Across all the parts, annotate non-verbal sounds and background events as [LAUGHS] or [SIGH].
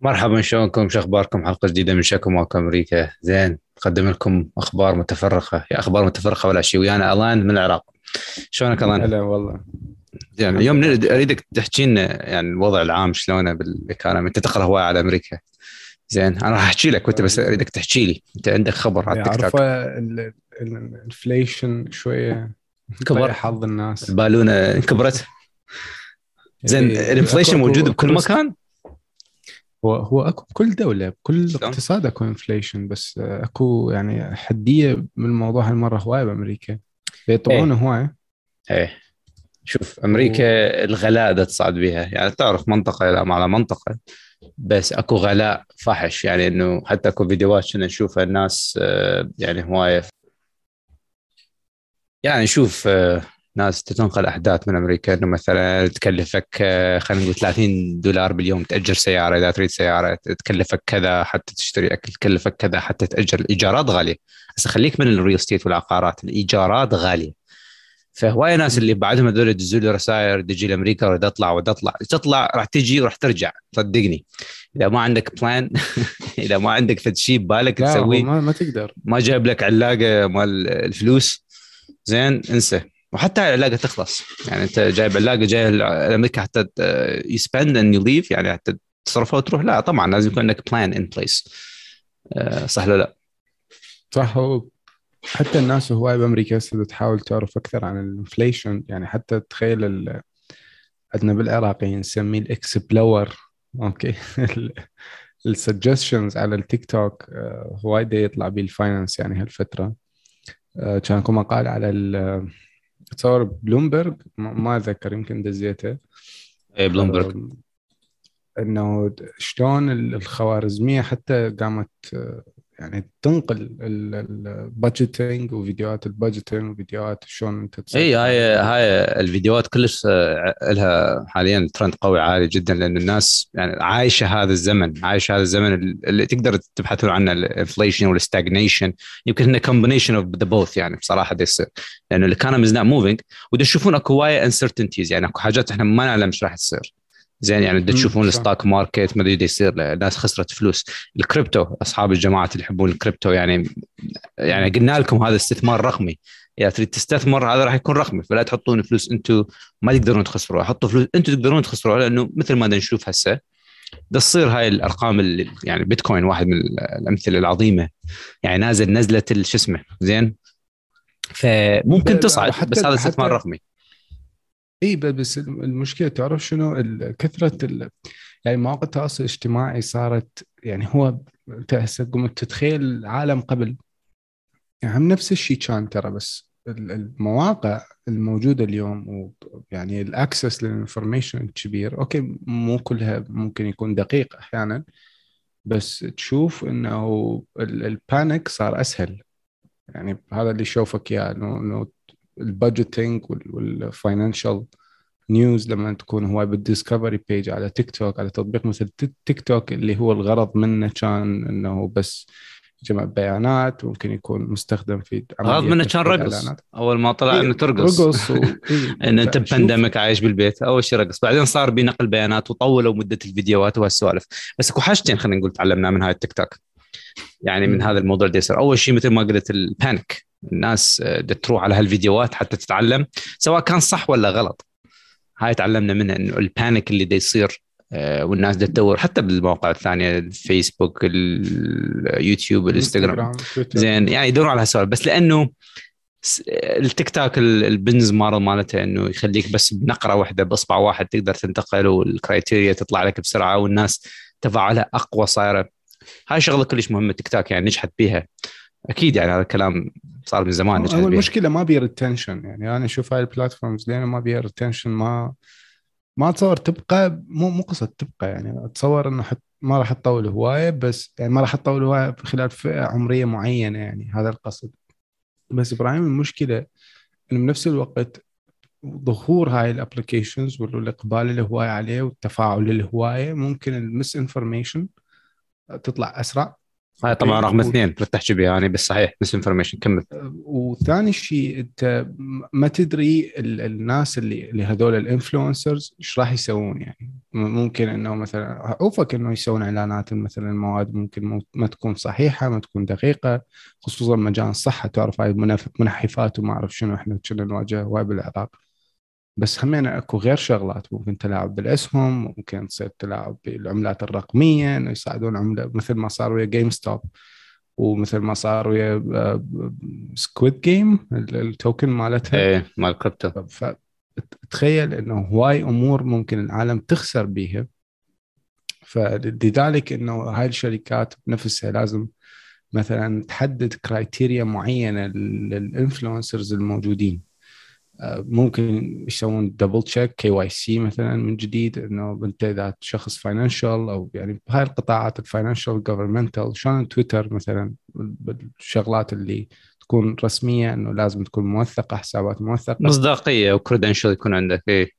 مرحبا شلونكم شو أخباركم؟ حلقة جديدة من شكو ماكو أمريكا. زين نقدم لكم أخبار متفرقة. يا أخبار متفرقة ولا شيء ويانا ألان من العراق. شلونك ألان؟ هلا والله. يعني اليوم أريدك تحكي لنا يعني الوضع العام شلونه بال economy. أنت تقرأ هواي على أمريكا. زين أنا راح أحكي لك وانت بس أريدك تحكي لي. أنت عندك خبر على التيك توك. ال inflation شوية كبر. حظ الناس. البالونة كبرت زين إيه، ال inflation أكو- موجود بكل مكان؟ هو هو أكو بكل دولة بكل؟ اقتصاد اكو inflation بس أكو يعني حدية من الموضوع هالمرة هواي بأمريكا. بيطلعون هواي إيه. شوف أمريكا الغلاء ده تصعد بها يعني تعرف منطقة على منطقة بس أكو غلاء فحش. يعني إنه حتى أكو فيديوهات كنا نشوفها الناس آه، يعني هواية. يعني نشوف آه، ناس تنقل أحداث من أمريكا إنه مثلا تكلفك آه، خلينا نقول 30 دولار باليوم تأجر سيارة إذا تريد سيارة تكلفك كذا حتى تشتري أكل تكلفك كذا حتى تأجر الايجارات غالية. بس خليك من ال real estate والعقارات الإيجارات غالية. فهواي ناس اللي بعدهم هذول يدزوا لي رسائل تجي لأمريكا ودي اطلع ودي اطلع تطلع راح تجي وراح ترجع. صدقني. إذا ما عندك plan [LAUGHS] إذا ما عندك فد شيء ببالك تسويه. ما, ما تقدر. ما جايب لك علاقة مال الفلوس. زين انسى. وحتى العلاقه تخلص. يعني أنت جايب علاقة جاي لأمريكا حتى you spend and you leave يعني حتى تصرفها وتروح. لا طبعا لازم يكون عندك plan in place صح ولا لا؟ صح. حتى الناس هواي بأمريكا هسه تحاول تعرف أكثر عن ال inflation يعني حتى تخيل عندنا بالعراقي نسميه ال explore okay. [LAUGHS] ال suggestions على التيك توك آه، هواي دا يطلع بيه ال finance يعني هالفترة. آه، كان مقال على ال- تصور بلومبرج ما أتذكر يمكن دزيته. اي بلومبرج إنه شلون ال- الخوارزمية حتى قامت آه، يعني تنقل ال budgeting وفيديوهات ال budgeting وفيديوهات شلون أنت تسوي اي هاي هاي الفيديوهات كلش آه، لها حاليا ترند قوي عالي جدا لأن الناس يعني عايشة هذا الزمن عايشة هذا الزمن اللي تقدر تبحثون عنه ال inflation وال stagnation يمكن انه combination of the both يعني بصراحة ده يصير. لأنه ال economy is not moving ودا تشوفون أكو وايد uncertainties يعني أكو حاجات إحنا ما نعلم إيش راح تصير. زين يعني مم، تشوفون. ال stock market ما أدري يصير الناس خسرت فلوس. الكريبتو أصحاب الجماعات اللي يحبون الكريبتو يعني يعني قلنا لكم هذا استثمار رقمي. اذا تريد تستثمر هذا راح يكون رقمي. فلا تحطون فلوس أنتم ما تقدرون تخسروها. حطوا فلوس أنتم تقدرون تخسروها لأنه مثل ما نشوف هسه تصير هاي الأرقام اللي يعني بيتكوين واحد من الأمثلة العظيمة. يعني نازل نزلة شو اسمه زين؟ فممكن تصعد بس هذا استثمار رقمي. اي بس المشكلة تعرف شنو؟ كثرة. يعني مواقع التواصل الاجتماعي صارت يعني هو قمت تتخيل العالم قبل. يعني هم نفس الشيء كان ترى بس ال- المواقع الموجودة اليوم ويعني ال access لل information الكبير okay مو كلها ممكن يكون دقيق أحيانا بس تشوف إنه ال- panic صار أسهل. يعني هذا اللي يشوفك إياه إنه إنه ال budgeting وال financial news لما تكون هواي بال discovery page على تيك توك على تطبيق مثل تيك- توك اللي هو الغرض منه كان إنه بس جمع بيانات ممكن يكون مستخدم في غرض منه كان رقص. أول ما طلع إيه، إنه ترقص. رقص و... [LAUGHS] إيه. ان أنت ب pandemic عايش بالبيت أول شيء رقص. بعدين صار بنقل بيانات وطولوا مده الفيديوهات وهالسوالف. بس أكو حاجتين خلينا نقول تعلمناها من هاي التيك توك. يعني من مم. هذا الموضوع اللي يصير. أول شيء مثل ما قلت ال pandemic الناس آه، تروح على هالفيديوهات حتى تتعلم سواء كان صح ولا غلط. هاي تعلمنا منها إنه ال pandemic اللي دا يصير آه، والناس دا تدور حتى بالمواقع الثانية الفيسبوك اليوتيوب الانستغرام. زين يعني يدورون على هالسوالف. بس لأنه التيك توك ال- ال business model مالته إنه يخليك بس بنقرة واحدة بإصبع واحد تقدر تنتقل وال criteria تطلع لك بسرعة والناس تفاعلها أقوى صايرة. هاي شغلة كلش مهمة تيك توك يعني نجحت بيها. أكيد يعني هذا الكلام صار من زمان هو المشكلة ما بيها retention يعني أنا أشوف هاي ال platforms لأنه ما بيها retention ما ما اتصور تبقى مو مو قصة تبقى يعني أتصور إنه حت ما راح تطول هواية بس يعني ما راح تطول هواية خلال فئة عمرية معينة يعني هذا القصد. بس إبراهيم المشكلة إنه بنفس الوقت ظهور هاي ال applications والإقبال الهوايه عليه والتفاعل الهوايه ممكن ال misinformation تطلع أسرع. هاي طبعا رقم اثنين تحكي بها يعني بس صحيح misinformation كمل. وثاني شيء انت ما تدري الناس اللي اللي هذول ال influencers إيش راح يسوون يعني ممكن إنه مثلا أوفك إنه يسوون إعلانات مثلا المواد ممكن ما تكون صحيحة ما تكون دقيقة خصوصا مجال الصحة تعرف هاي منحفات وما أعرف شنو إحنا كنا نواجه هواي بالعراق. بس همين اكو غير شغلات ممكن تلاعب بالاسهم ممكن تصير تلاعب بالعملات الرقمية إنه يساعدون عملة مثل ما صار ويا جيم ستوب ومثل ما صار ويا سكويد جيم ال token مالتها. إيه مال كريبتو فتخيل إنه هواي أمور ممكن العالم تخسر بيها. فلذلك إنه هاي الشركات بنفسها لازم مثلا تحدد criteria معينة لل influencers الموجودين. ممكن يسوون double check KYC مثلا من جديد إنه أنت إذا شخص financial أو يعني بهاي القطاعات ال financial governmental شلون تويتر مثلا بالشغلات اللي تكون رسمية إنه لازم تكون موثقة حسابات موثقة. مصداقية و credential يكون عندك إيه.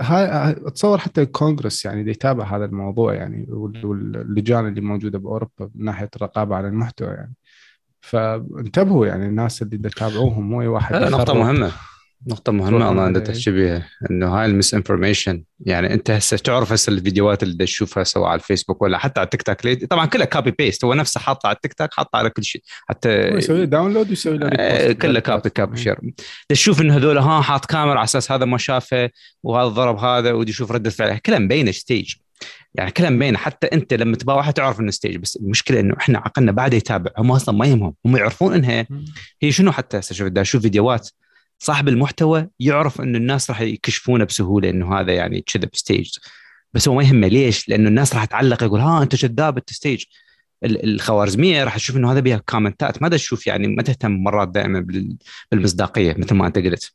هاي أتصور حتى الكونغرس يعني يتابع هذا الموضوع يعني واللجان اللي موجودة بأوروبا من ناحية الرقابه على المحتوى يعني. فانتبهوا يعني الناس اللي تتابعوهم مو واحد نقطة مهمة. نقطة مهمة الله أنت تحكي بيها إنه هاي ال misinformation يعني أنت هسه تعرف هسه الفيديوهات اللي تشوفها سواء على الفيسبوك ولا حتى على التيك توك طبعا كلها copy paste هو نفسه حاطه على التيك توك حاطه على كل شيء حتى يسوي download ويسوي له آه كله كوبي كوبي شير تشوف إنه هذول ها حاط كاميرا على أساس هذا ما شافه وهذا ضرب هذا ودي يشوف ردة فعله. كلها مبينه staged يعني كلها مبينه حتى أنت لما تباوعها تعرف إنه staged بس المشكلة إنه إحنا عقلنا بعد يتابع هم أصلا ما يهمهم هم يعرفون إنها هي شنو حتى هسه شوف أشوف فيديوهات صاحب المحتوى يعرف إنه الناس راح يكشفونه بسهولة إنه هذا يعني كذب staged بس هو ما يهمه ليش؟ لأنه الناس راح تعلق يقول ها أنت كذاب أنت staged. الخوارزمية راح تشوف إنه هذا بيها comment ات. ما تشوف يعني ما تهتم مرات دائما بالمصداقية مثل ما أنت قلت.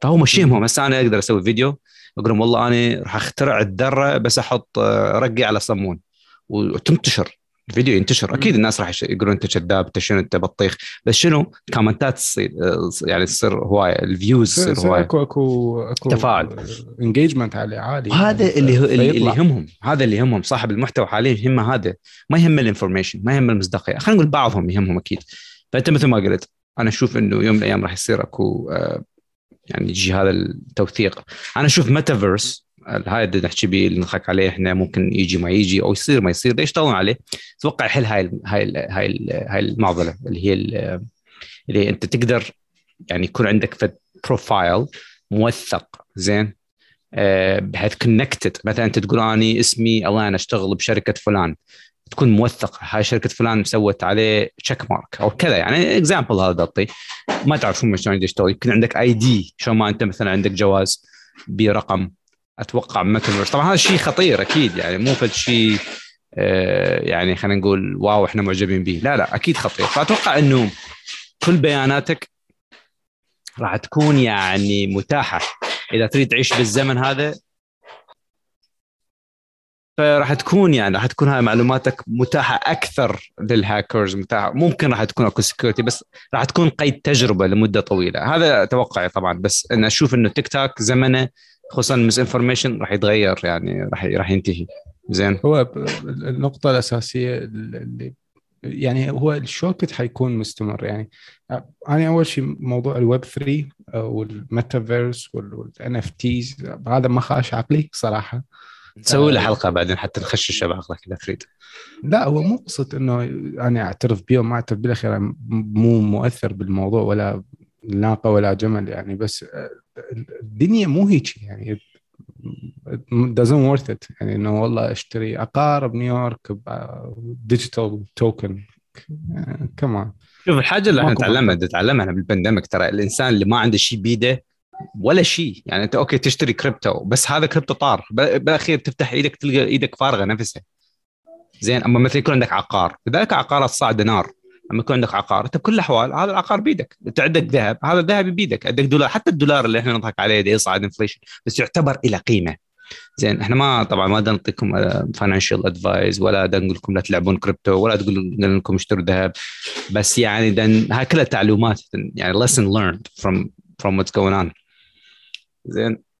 فهو مش يهمهم هسه أنا أقدر أسوي فيديو أقول لهم والله أنا راح أخترع الذرة بس أحط آه، رقي على صمون. وتنتشر. الفيديو ينتشر. أكيد الناس راح يقولون إنت كذاب إنت شنو إنت بطيخ. بس شنو؟ comment ات تصير يعني تصير هواية ال views تصير هواية. اكو اكو أكو تفاعل. engagement عليه عالي هذا يعني اللي هو اللي يهمهم. هذا اللي يهمهم. صاحب المحتوى حاليا يهمه هذا. ما يهم ال information ما يهم المصداقية. خلينا نقول بعضهم يهمهم أكيد. فأنت مثل ما قلت أنا أشوف إنه يوم من الأيام راح يصير أكو آه، يعني يجي هذا التوثيق. أنا أشوف ميتافيرس هاي اللي نحكي به اللي نضحك عليه إحنا ممكن يجي ما يجي أو يصير ما يصير ليش يشتغلون عليه؟ أتوقع يحل هاي هاي هاي هاي المعضلة اللي هي اللي أنت تقدر يعني يكون عندك في profile موثق زين؟ أه بحيث connected مثلا أنت تقول اني اسمي الله أنا أشتغل بشركة فلان. تكون موثق. هاي شركة فلان سوت عليه check mark أو كذا. يعني example هذا تعطي ما تعرف شلون يشتغل. يمكن عندك ID شلون ما أنت مثلا عندك جواز برقم أتوقع ميتافيرس طبعا هذا شيء خطير أكيد يعني مو فد شيء آه، يعني خلينا نقول wow إحنا معجبين به. لا لا أكيد خطير. فأتوقع إنه كل بياناتك راح تكون يعني متاحة. إذا تريد تعيش بالزمن هذا فراح تكون يعني راح تكون هاي معلوماتك متاحة أكثر للهاكرز متاحة. ممكن راح تكون أكو security بس راح تكون قيد تجربة لمدة طويلة. هذا توقعي طبعا. بس أنا أشوف إنه تيك توك زمنه خصوصا ال misinformation راح يتغير يعني راح راح ينتهي. زين. هو النقطة الأساسية اللي يعني هو الشورت حيكون مستمر. يعني أنا أول شيء موضوع الويب 3 وال metaverse وال NFTs هذا ما خاش عقلي صراحة. نسوي له حلقة بعدين حتى نخشش بعقلك إذا تريد. لا هو مو قصة إنه أنا أعترف به وما أعترف بالأخير مو مؤثر بالموضوع ولا ناقة ولا جمل يعني بس الدنيا مو هيك يعني doesn't worth it. يعني إنه والله أشتري عقار بنيويورك digital token كمان شوف الحاجة اللي إحنا نتعلمها نتعلمها بال pandemic ترى الإنسان اللي ما عنده شيء بيده ولا شيء يعني أنت okay تشتري كريبتو بس هذا كريبتو طار. بالأخير تفتح إيدك تلقى إيدك فارغة نفسها. زين أما مثلا يكون عندك عقار لذلك عقارات صاعد نار لما يكون عندك عقار انت بكل الأحوال هذا العقار بيدك. انت عندك ذهب هذا الذهب بيدك عندك دولار حتى الدولار اللي إحنا نضحك عليه دي يصعد inflation بس يعتبر إلى قيمة. زين إحنا ما طبعا ما نعطيكم financial advice ولا نقول لكم لا تلعبون كريبتو ولا تقول لكم اشتروا ذهب. بس يعني هاي كلها معلومات يعني lesson learned from from what's going on. زين.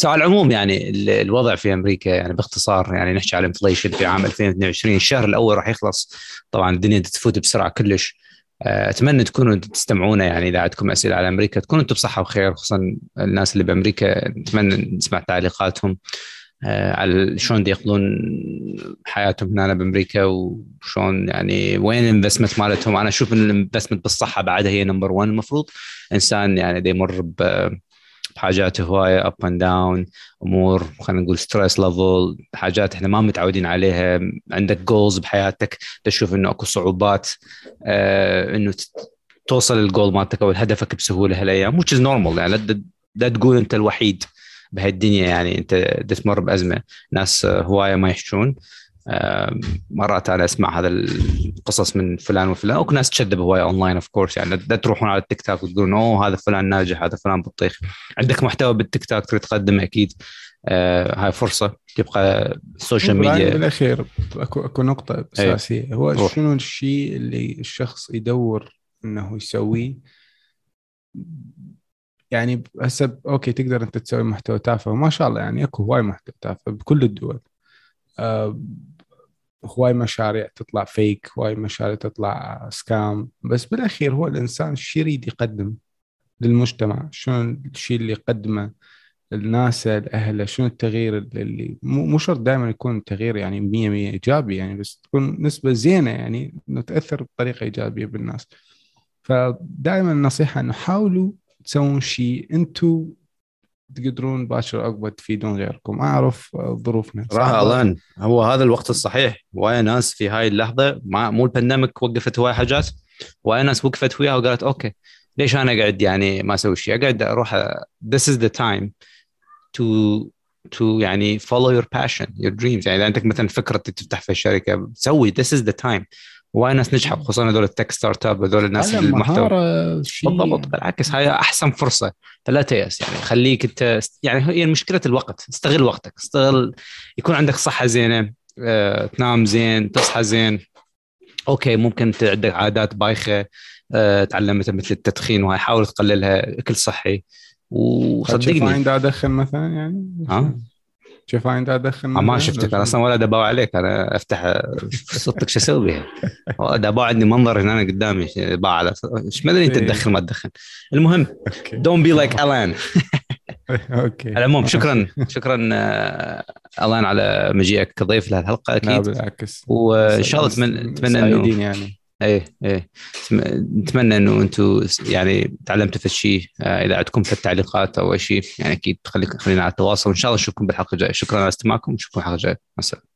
بس على العموم يعني الوضع في أمريكا يعني باختصار يعني نحكي على ال inflation في عام 2022 الشهر الأول راح يخلص. طبعا الدنيا تفوت بسرعة كلش. آه، أتمنى تكونوا تستمعونا يعني إذا عندكم أسئلة على أمريكا. تكونوا أنتم بصحة وخير خصوصا الناس اللي بأمريكا. نتمنى نسمع تعليقاتهم آه، على شلون يقضون حياتهم هنا بأمريكا وشلون يعني وين ال investment مالتهم. أنا أشوف إن ال investment بالصحة بعدها هي number 1 المفروض إنسان يعني يمر بحاجات هواية up and down أمور خلينا نقول stress level حاجات إحنا ما متعودين عليها. عندك goals بحياتك تشوف إنه أكو صعوبات آه إنه توصل للجول مالتك أو هدفك بسهولة هالأيام which is normal. يعني لا تقول أنت الوحيد بهالدنيا يعني أنت تمر بأزمة. ناس هواية ما يحچون مرات أنا أسمع هذا القصص من فلان وفلان أو ناس تچذب هواية online of course يعني لا تروحون على التيك توك وتقولون oh هذا فلان ناجح هذا فلان بطيخ عندك محتوى بالتيك توك تريد تقدمه أكيد آه هاي فرصة تبقى ال social media بالأخير أكو أكو نقطة إيه. أساسية أيه. هو روح. شنو الشيء اللي الشخص يدور إنه يسويه يعني هسه okay تقدر أنت تسوي محتوى تافه وما شاء الله يعني أكو هواي محتوى تافه بكل الدول آه هواي مشاريع تطلع fake هواي مشاريع تطلع scam بس بالأخير هو الإنسان شو يريد يقدم للمجتمع؟ شنو الشيء اللي يقدمه الناس لاهله شنو التغيير اللي مو شرط دائما يكون التغيير يعني 100 100 إيجابي يعني بس تكون نسبة زينة يعني إنه تأثر بطريقة إيجابية بالناس. فدائما النصيحة إنه حاولوا تسوون شيء أنتم تقدرون باكر عقبة تفيدون غيركم. أعرف ظروفنا صراحة الان هو هذا الوقت الصحيح. وايد ناس في هاي اللحظة ما مو ال pandemic وقفت هواي حاجات وايد ناس وقفت وياها وقالت okay ليش أنا قاعد يعني ما أسوي شيء؟ أقعد أروح this is the time to to يعني follow your passion your dreams. يعني إذا عندك مثلا فكرة تفتح في الشركة سوي this is the time. وايد ناس نجحوا خصوصا هذول ال tech startup هذول الناس المحتوى. بالضبط بالعكس هاي أحسن فرصة. فلا تيأس يعني خليك أنت يعني هي مشكلة الوقت. استغل وقتك استغل يكون عندك صحة زينة آه، تنام زين تصحى زين. أوكي ممكن أنت عندك عادات بايخة آه، تعلمت مثل التدخين وهاي حاول تقللها أكل صحي. وصدقني. عندي ادخن مثلا يعني؟ ها شوف انت أدخل ما شفتك أنا أصلا ولا دباو عليك أنا أفتح صوتك شو أسوي بها دباو عندي منظر هنا قدامي باع على إيش ما أدري أنت تدخن ما تدخن المهم دونت بي لايك الان أوكي. على العموم شكرا [LAUGHS] شكرا آه، الان على مجيئك كضيف لهالحلقه أكيد. بالعكس. وإن شاء الله اتمنى إنه يعني. إيه إيه. نتمنى إنه أنتم يعني تعلمتوا في الشيء آه، إذا عندكم في التعليقات أو أي شيء يعني أكيد خلينا على التواصل. وان شاء الله نشوفكم بالحلقة الجاية. شكرا على استماعكم. ونشوفكم الحلقة الجاية. مع السلامة.